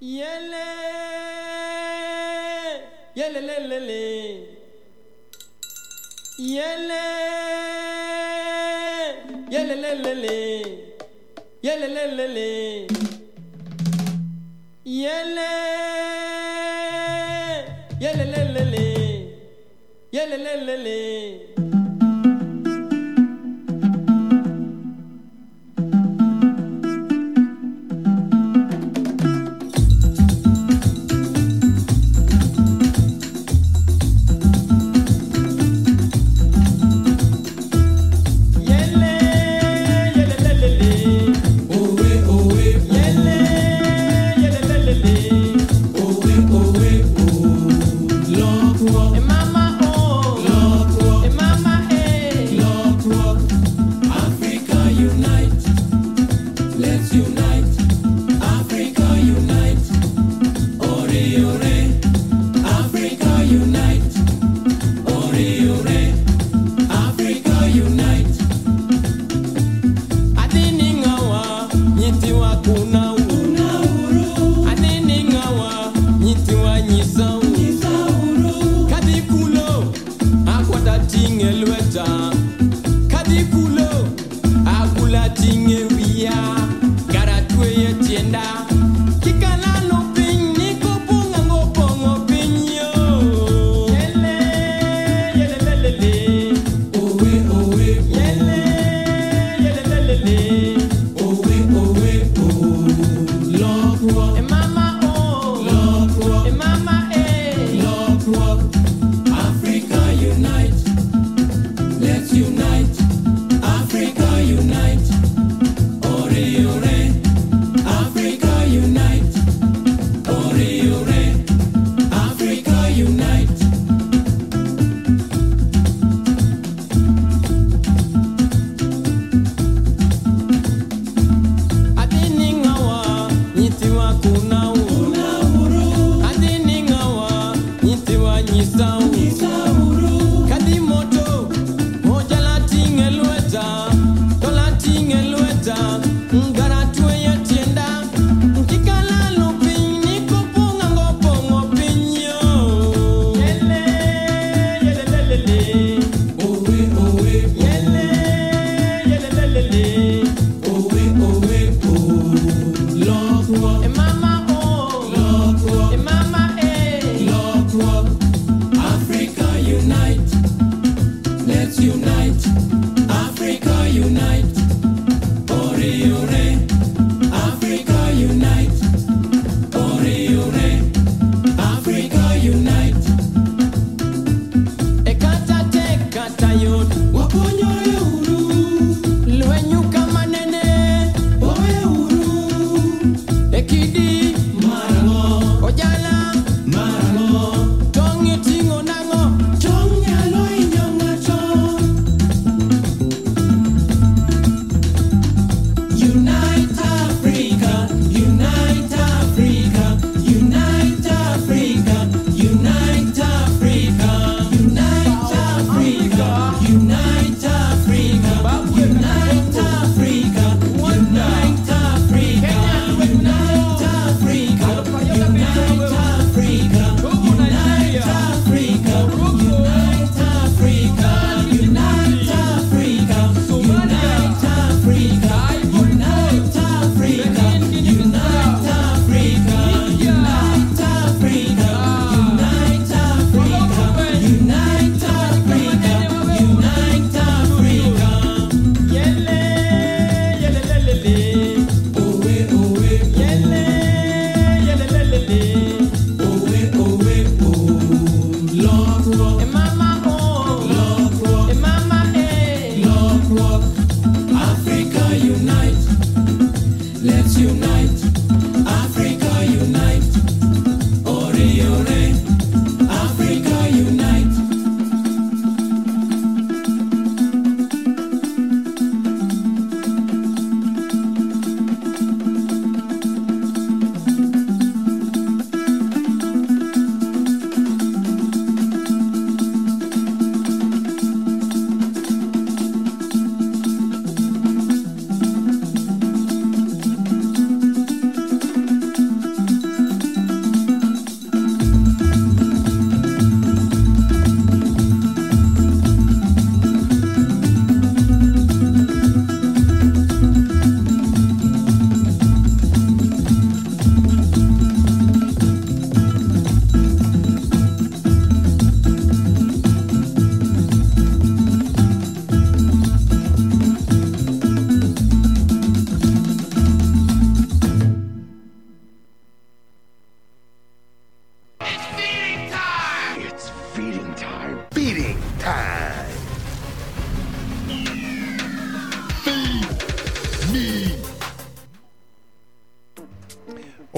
Yele, yele, lele, le. Yele, yele, lele, le. Yele, lele, le. Yele, yele, le. Yele, le.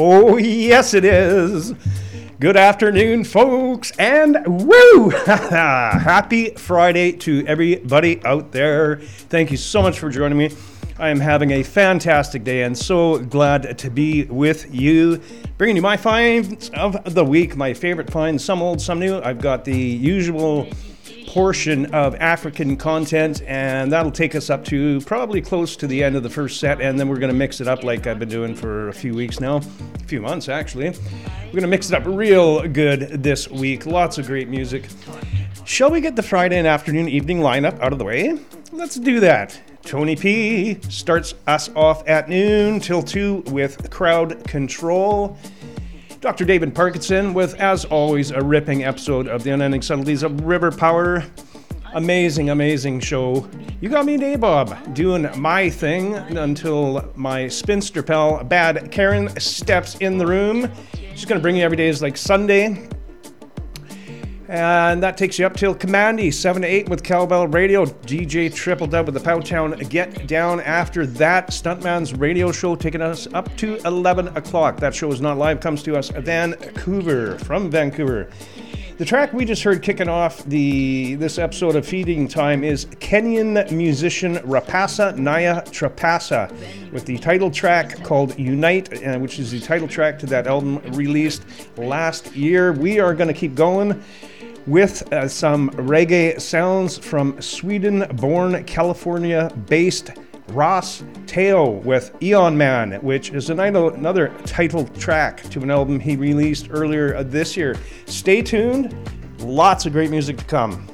Oh, yes, it is. Good afternoon, folks, and woo! Happy Friday to everybody out there. Thank you so much for joining me. I am having a fantastic day and so glad to be with you. Bringing you my finds of the week, my favorite finds, some old, some new. I've got the usual portion of African content, and that'll take us up to probably close to the end of the first set, and then we're going to mix it up like I've been doing for a few weeks now, a few months actually. We're going to mix it up real good this week. Lots of great music. Shall we get the Friday and afternoon evening lineup out of the way? Let's do that. Tony P starts us off at noon till 2 with crowd control. Dr. David Parkinson with, as always, a ripping episode of The Unending Subtleties of River Power. Amazing, amazing show. You got me, Nabob, doing my thing until my spinster pal, Bad Karen, steps in the room. She's going to bring you every day is like Sunday. And that takes you up till Commandy, 7 to 8 with Cowbell Radio. DJ Triple Dub with the Powtown Get Down. After that, Stuntman's radio show taking us up to 11 o'clock. That show is not live, comes to us Vancouver, from Vancouver. The track we just heard kicking off the this episode of Feeding Time is Kenyan musician Rapasa Nyatrapasa with the title track called Unite, uh, which is the title track to that album released last year. We are going to keep going with uh, some reggae sounds from Sweden born, California based Ras Teo with Ion Man, which is another title track to an album he released earlier this year. Stay tuned, lots of great music to come.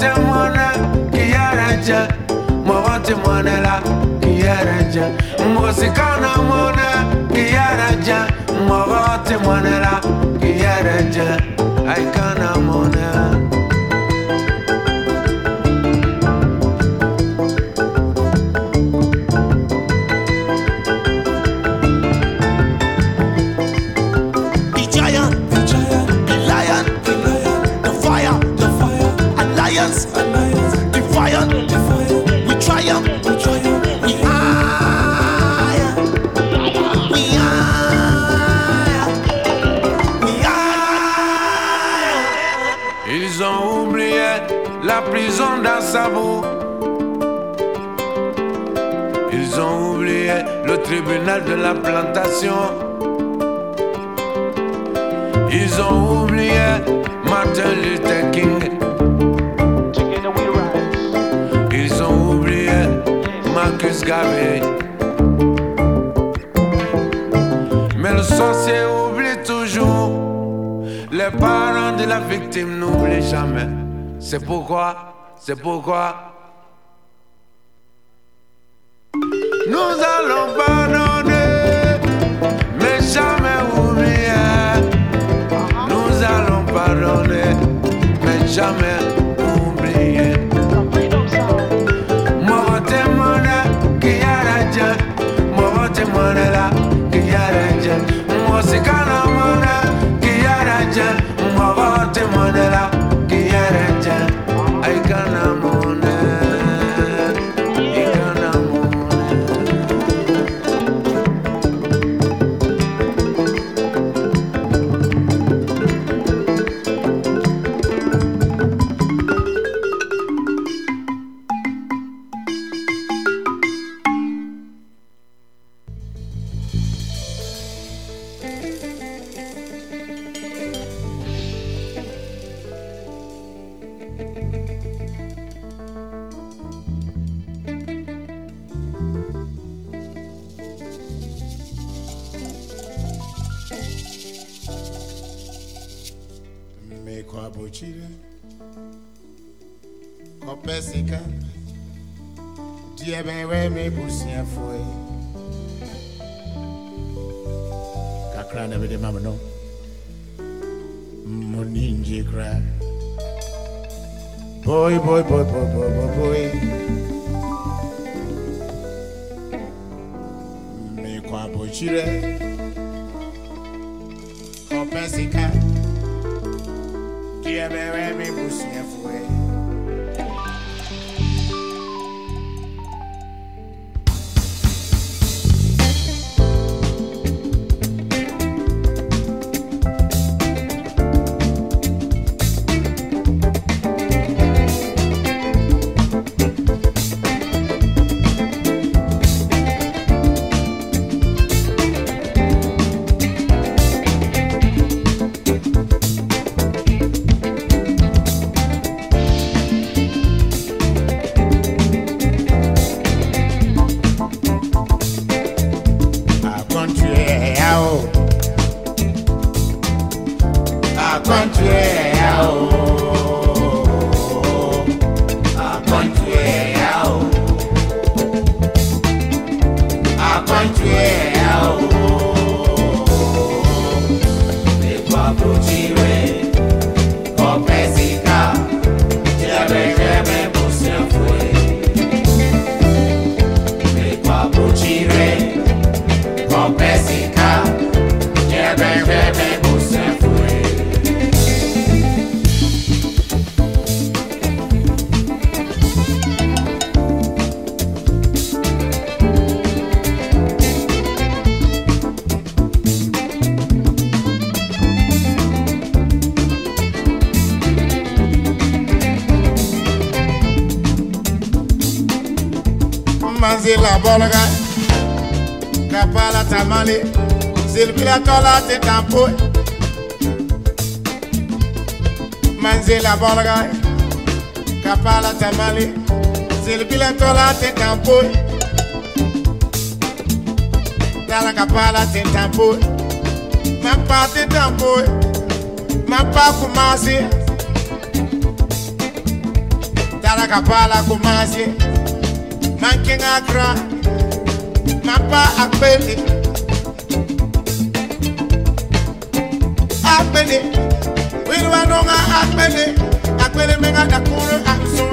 wote mwana kiyaraja mwowote mwanela kiyaraja musikana mwana kiyaraja mwowote mwanela kiyaraja aikana mwana. Ils ont oublié le tribunal de la plantation. Ils ont oublié Martin Luther King. Ils ont oublié Marcus Garvey. Mais le sorcier oublie toujours. Les parents de la victime n'oublient jamais. C'est pourquoi se puso a bochire kɔpɛ sika deɛ bɛwɛ me Manzila bolga, kapala tamale, silbila tola te tampo. Manzila bolga, kapala tamale, silbila tola te tampo. Dala kapala te tampo, mapa te tampo, mapa kumasi. Dala kapala kumasi, manking akra. Mapa akpele Akpele Wilwa nonga akpele Akpele menga dakuru aksoe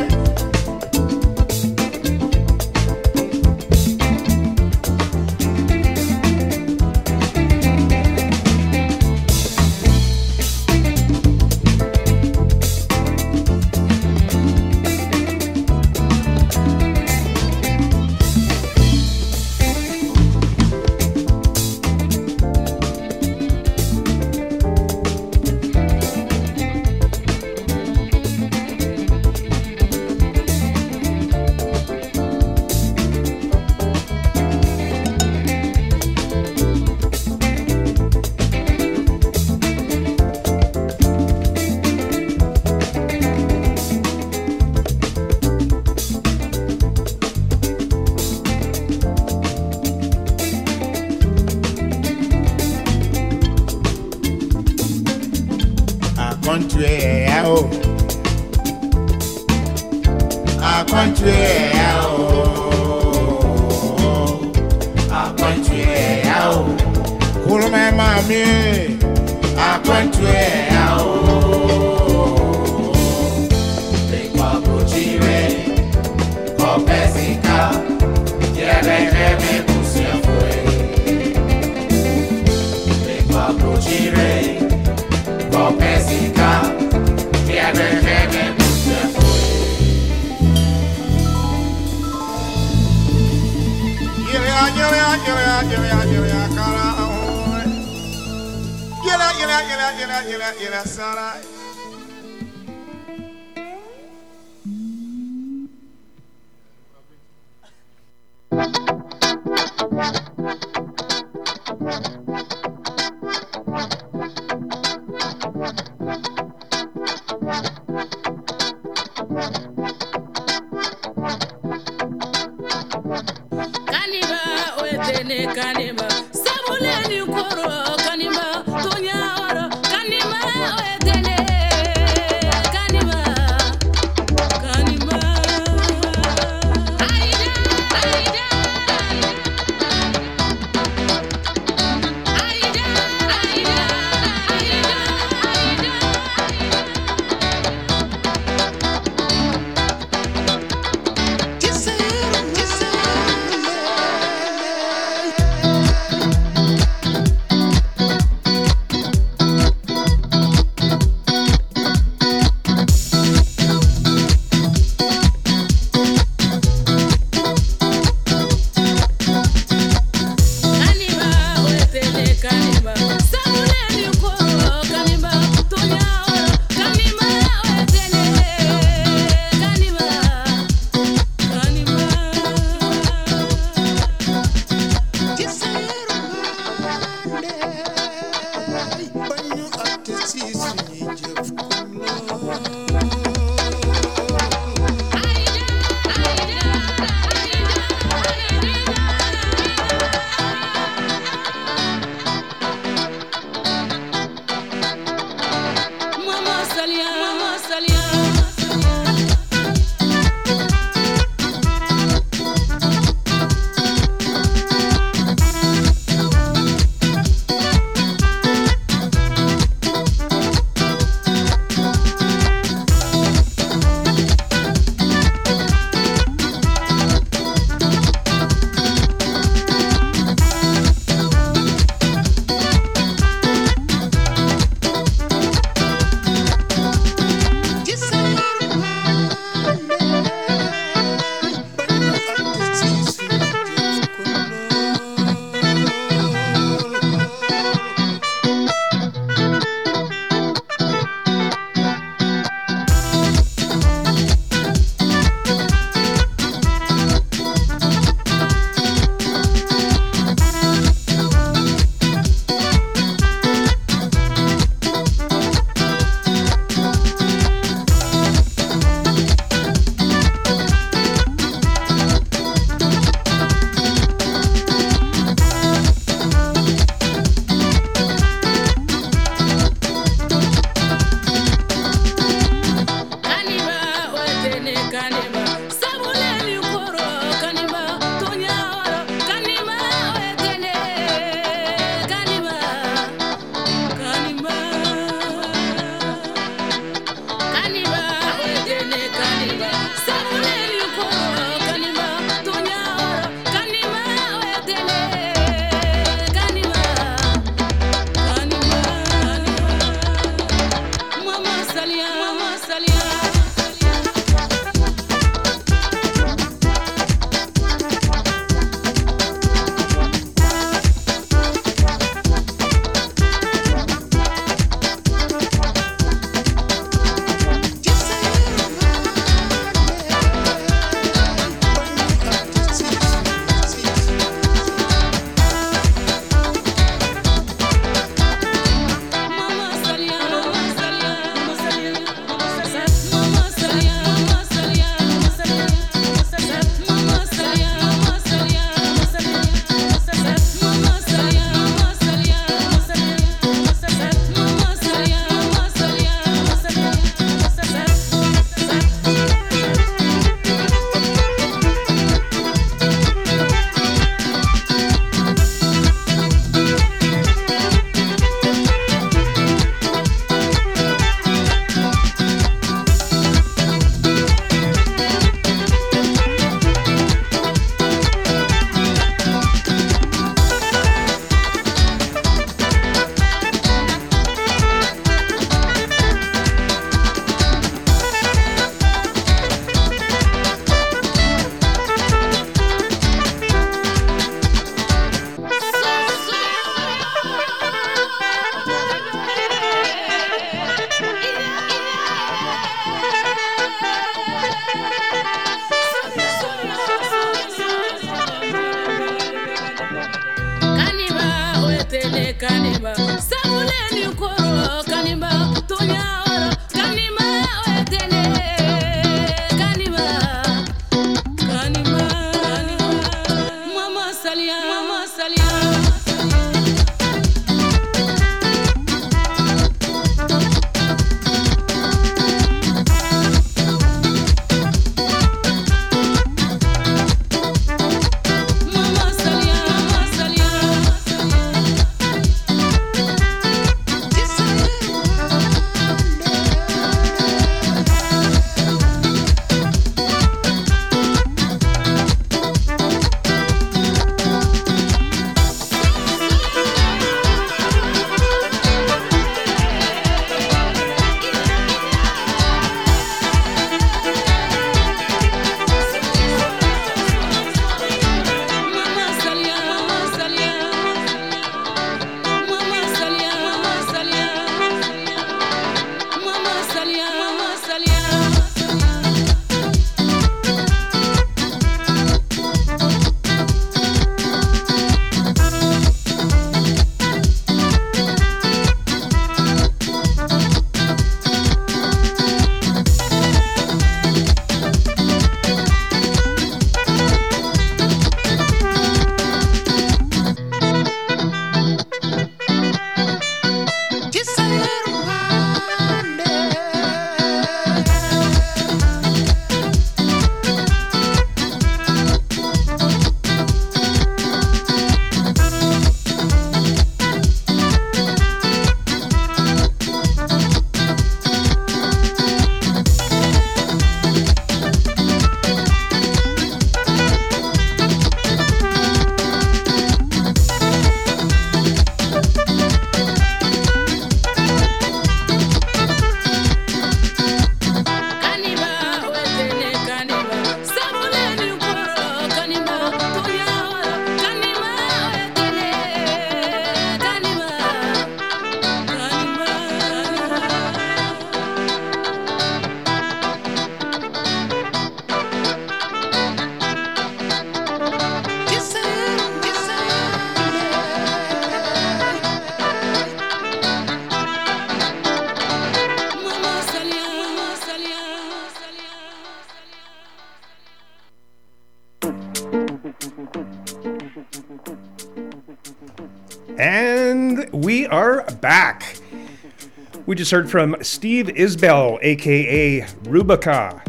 We just heard from Steve Isbell, aka Rubica,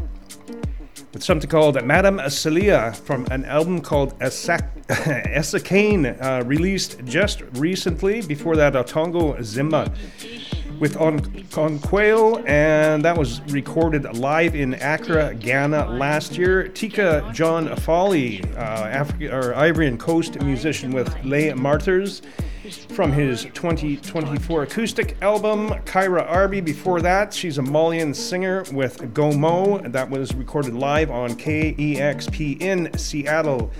with something called Madame Celia from an album called Essakane, uh, released just recently. Before that, Atongo Zimba with On Conquail, and that was recorded live in Accra, Ghana last year. Tiken Jah Fakoly, uh, African or Coast musician with Les Martyrs from his 2024 acoustic album, Khaira Arby. Before that, she's a Malian singer with Goumou. That was recorded live on KEXP in Seattle.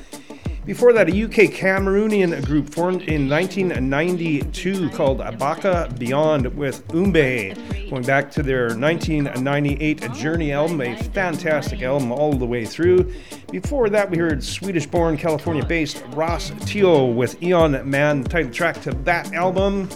Before that, a UK Cameroonian group formed in 1992 called Abaka Beyond with Umbe, going back to their 1998 Journey album, a fantastic album all the way through. Before that, we heard Swedish born, California based Ras Teo with Ion Man, title track to that album.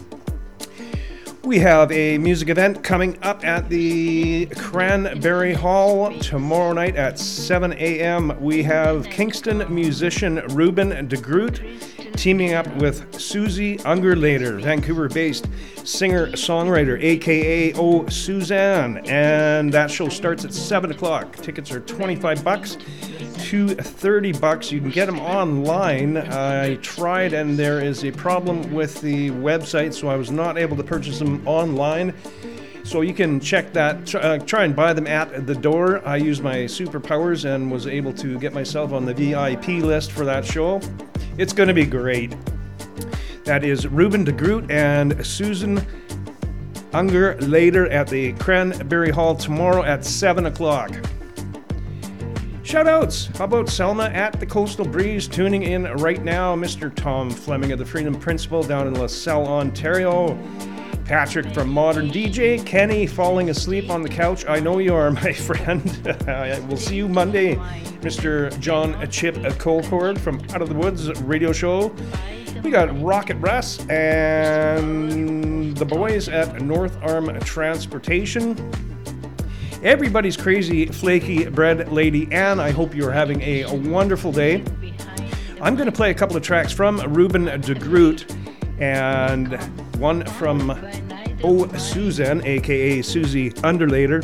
We have a music event coming up at the Cranberry Hall tomorrow night at 7 a.m. We have Kingston musician Ruben de Groot teaming up with Susie Ungerlater, Vancouver based singer songwriter, aka O Suzanne. And that show starts at 7 o'clock. Tickets are 25 bucks to 30 bucks. You can get them online. I tried, and there is a problem with the website, so I was not able to purchase them online. So you can check that, tr- uh, try and buy them at the door. I used my superpowers and was able to get myself on the VIP list for that show. It's going to be great. That is Ruben de Groot and Susan Unger later at the Cranberry Hall tomorrow at 7 o'clock. Shoutouts! How about Selma at the Coastal Breeze tuning in right now? Mr. Tom Fleming of the Freedom Principle down in LaSalle, Ontario. Patrick from Modern DJ. Kenny falling asleep on the couch. I know you are, my friend. we'll see you Monday. Mr. John Chip Colcord from Out of the Woods radio show. We got Rocket Russ and the boys at North Arm Transportation. Everybody's crazy, flaky bread lady Anne. I hope you're having a, wonderful day. I'm going to play a couple of tracks from Ruben de Groot and one from O Susan, aka Susie Underlater.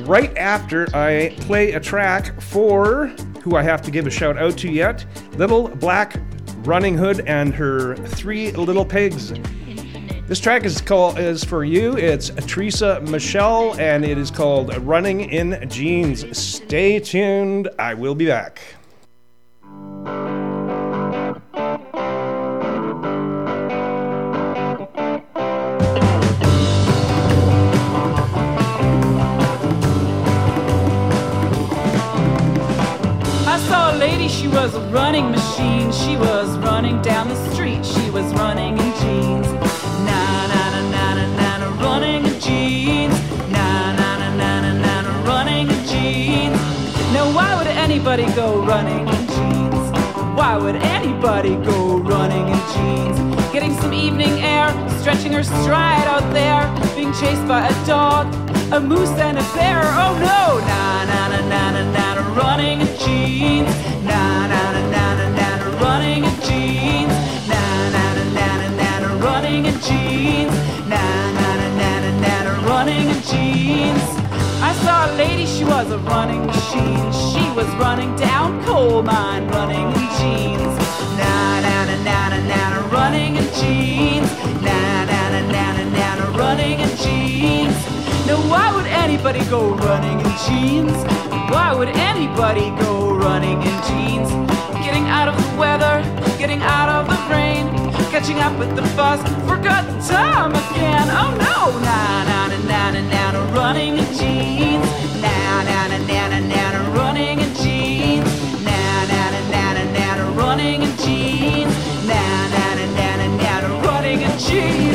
Right after I play a track for who I have to give a shout out to yet Little Black Running Hood and her three little pigs. This track is called is for you. It's Teresa Michelle, and it is called "Running in Jeans." Stay tuned. I will be back. Was a running machine. She was running down the street. She was running in jeans. Na na na na na na na running in jeans. Na na na na na na na running in jeans. Now why would anybody go running in jeans? Why would anybody go running in jeans? Getting some evening air, stretching her stride out there, being chased by a dog, a moose and a bear. Oh no! Na na na na na na running in jeans. Na na na na na na running in jeans. Na na na na na na running in jeans. Na na na na na na running in jeans. I saw a lady, she was a running machine. She was running down coal mine, running in jeans. Na na na na na na running in jeans. Na na na na na na running in jeans. Now why would anybody go running in jeans? Why would anybody go running in jeans? Getting out of the weather, getting out of the rain, catching up with the bus, forgot time again. Oh no! Na na na na na na running in jeans. Na na na na na na running in jeans. Na na na na na na running in jeans. Na na na na na na running in jeans.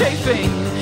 Chafing,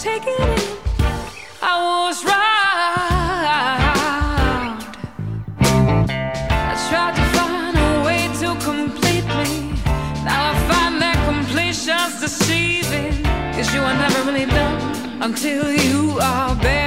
foundation. I was taking. I was round. I tried to find a way to complete me. Now I find that completion's deceiving. Cause you are never really done until you are buried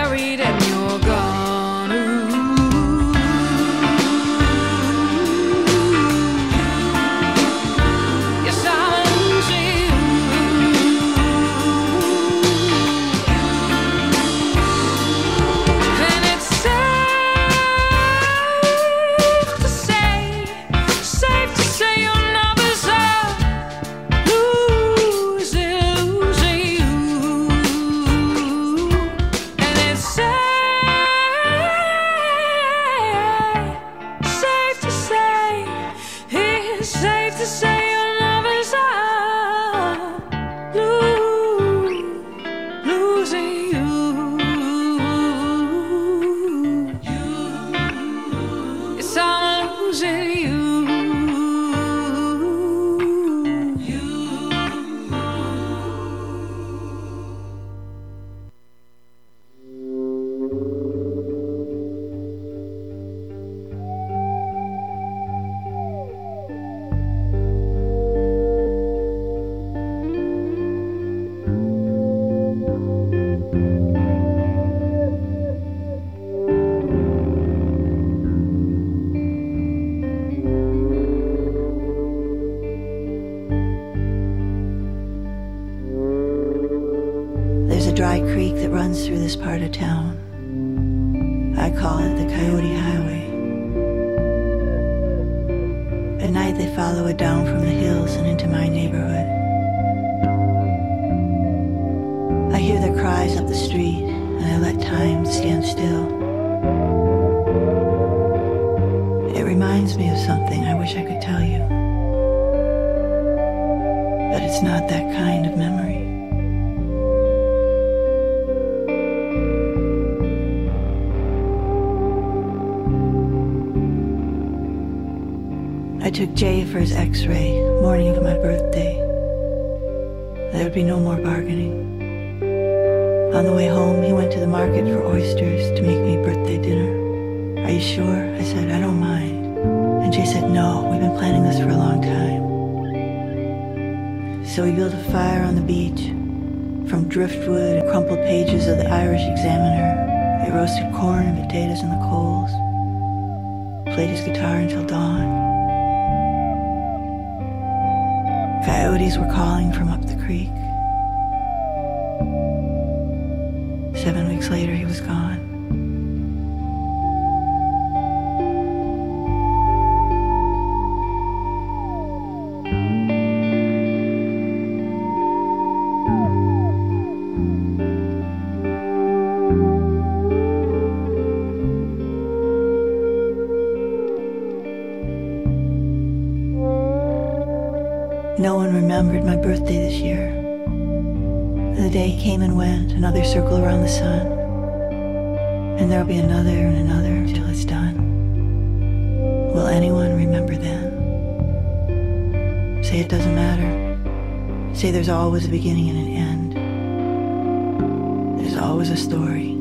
it's not that kind of memory. I took Jay for his x ray, morning of my birthday. There would be no more bargaining. On the way home, he went to the market for oysters to make me birthday dinner. Are you sure? I said, I don't mind. And Jay said, No, we've been planning this for a long time. So we built a fire on the beach. From driftwood and crumpled pages of the Irish Examiner, they roasted corn and potatoes in the coals. Played his guitar until dawn. Coyotes were calling from up the creek. Seven weeks later, he was gone. Birthday this year. The day came and went, another circle around the sun. And there'll be another and another until it's done. Will anyone remember then? Say it doesn't matter. Say there's always a beginning and an end. There's always a story.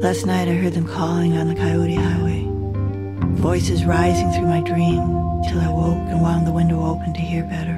Last night I heard them calling on the Coyote Highway. Voices rising through my dream till I woke and wound the window open to hear better.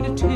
to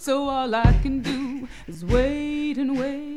So all I can do is wait and wait.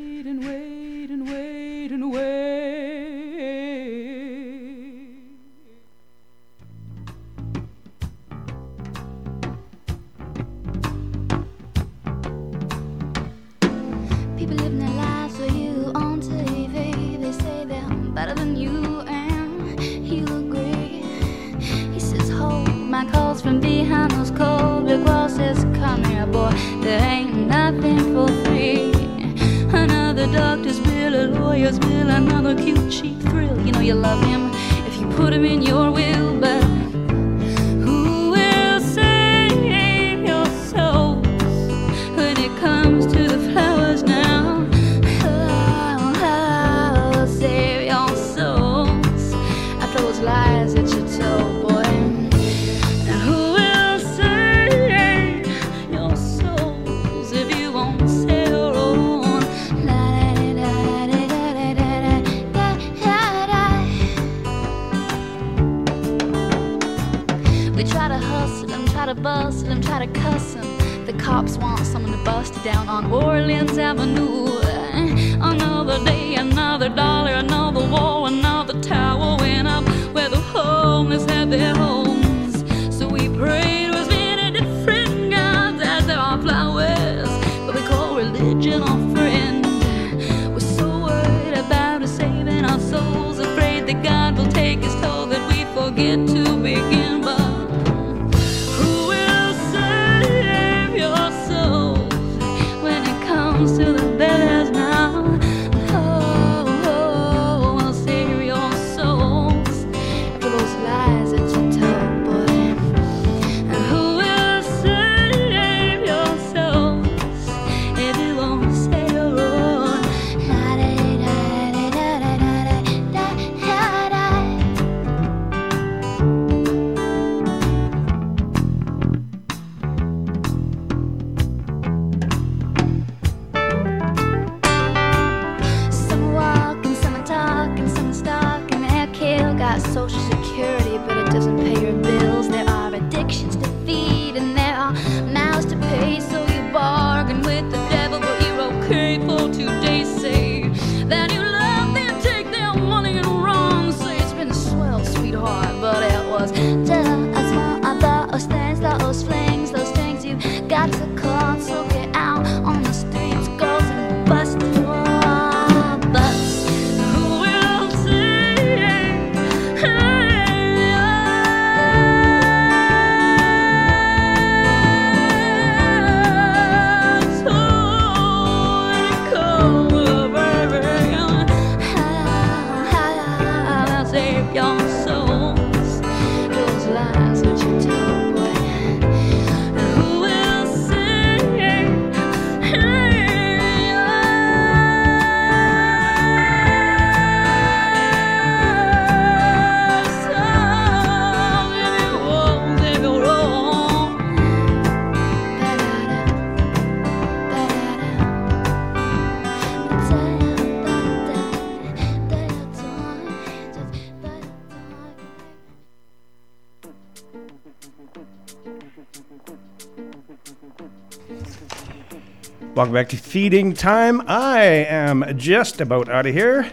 Welcome back to Feeding Time. I am just about out of here.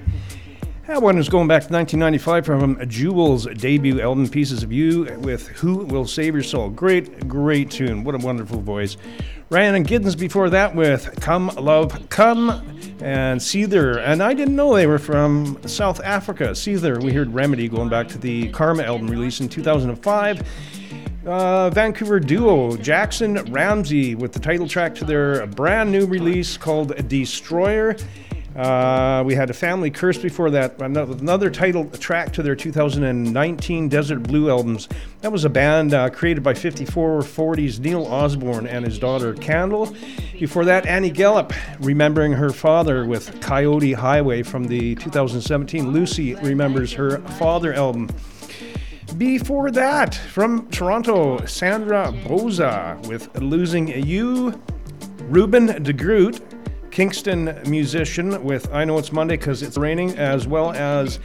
That one is going back to 1995 from Jewel's debut album, Pieces of You, with Who Will Save Your Soul. Great, great tune. What a wonderful voice. Rhiannon Giddens before that with Come Love Come and Seether. And I didn't know they were from South Africa. Seether, we heard Remedy going back to the Karma album released in 2005. Uh, Vancouver duo Jackson Ramsey with the title track to their brand new release called Destroyer. Uh, we had a family curse before that, another, title track to their 2019 Desert Blue albums. That was a band uh, created by 5440's Neil Osborne and his daughter Candle. Before that, Annie Gallup, remembering her father with Coyote Highway from the 2017 Lucy Remembers Her Father album. Before that, from Toronto, Sandra Bouza with Losing You, Ruben de Groot, Kingston musician with I Know It's Monday Because It's Raining, as well as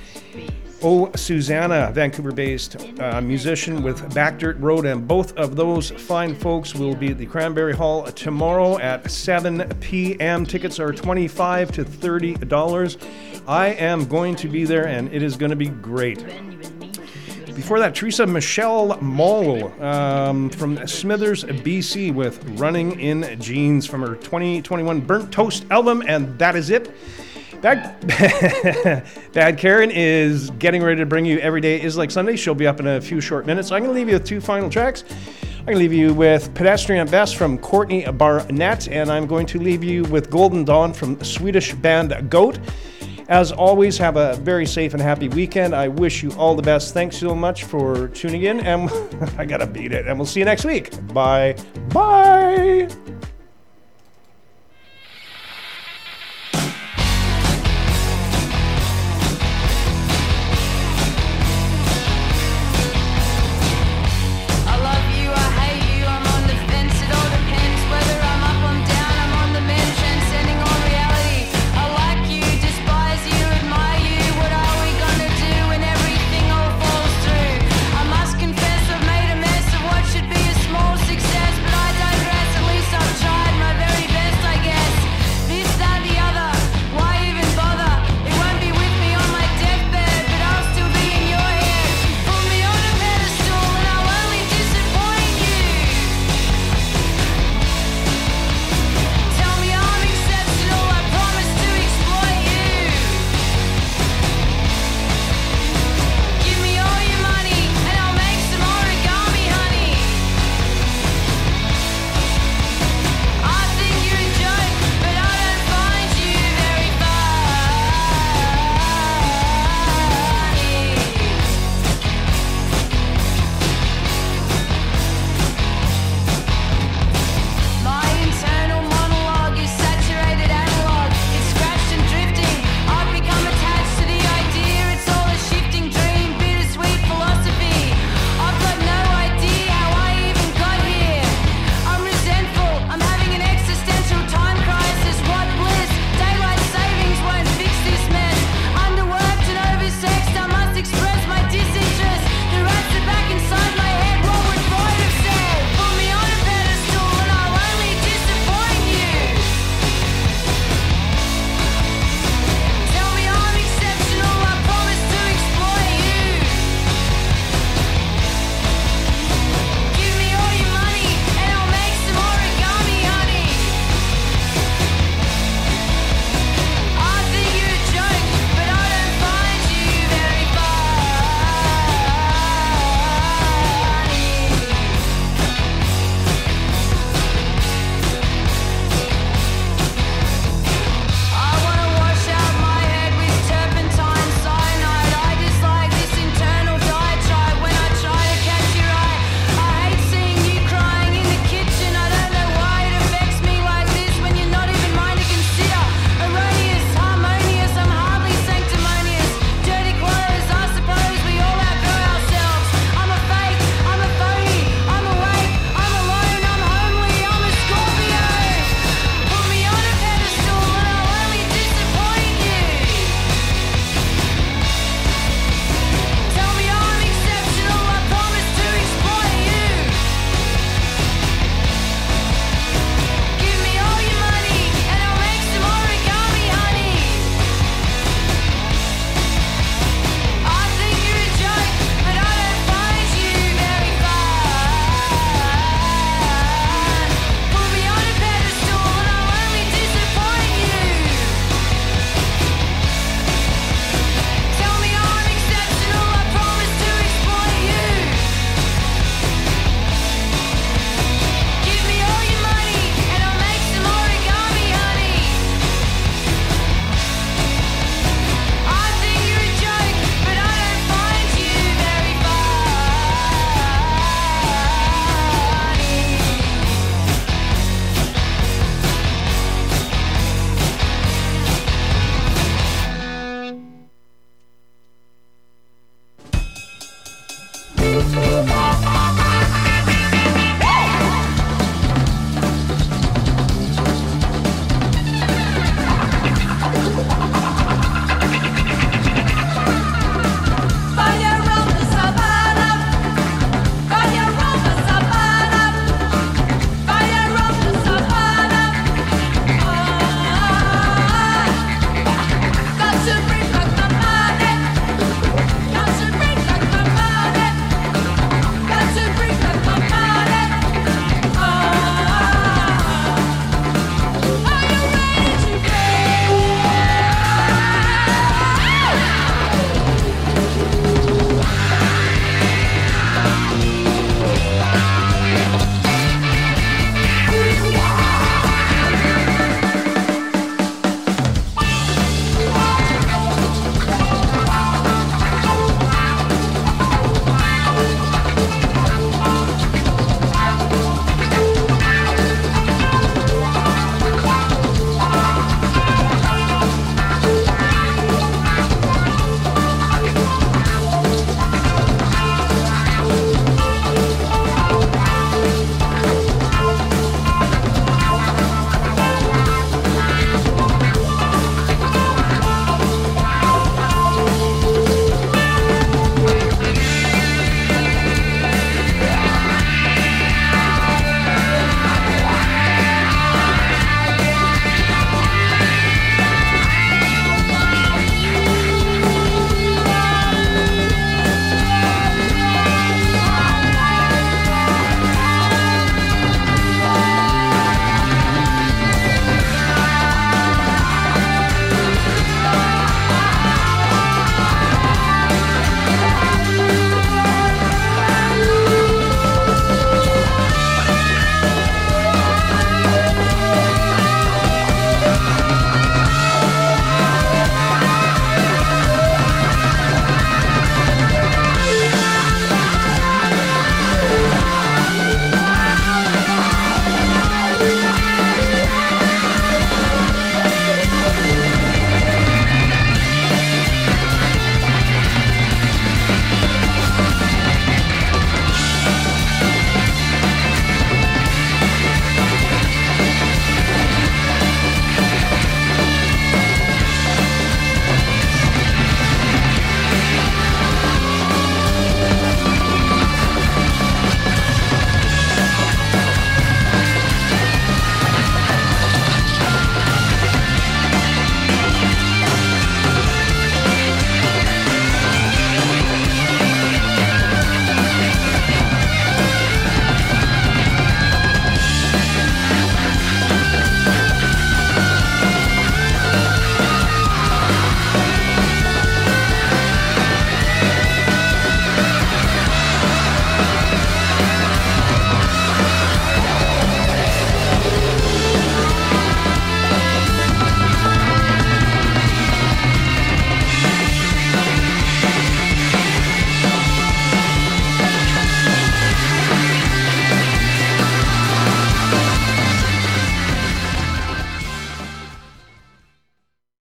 Oh Susanna, Vancouver based uh, musician with Back Dirt Road. And both of those fine folks will be at the Cranberry Hall tomorrow at 7 p.m. Tickets are 25 to $30. I am going to be there and it is going to be great. Before that, Theresa Michelle Moll um, from Smithers, BC, with Running in Jeans from her 2021 Burnt Toast album, and that is it. Bad, Bad Karen is getting ready to bring you Every Day is Like Sunday. She'll be up in a few short minutes. So I'm going to leave you with two final tracks. I'm going to leave you with Pedestrian Best from Courtney Barnett, and I'm going to leave you with Golden Dawn from Swedish band Goat. As always, have a very safe and happy weekend. I wish you all the best. Thanks so much for tuning in, and I gotta beat it. And we'll see you next week. Bye. Bye.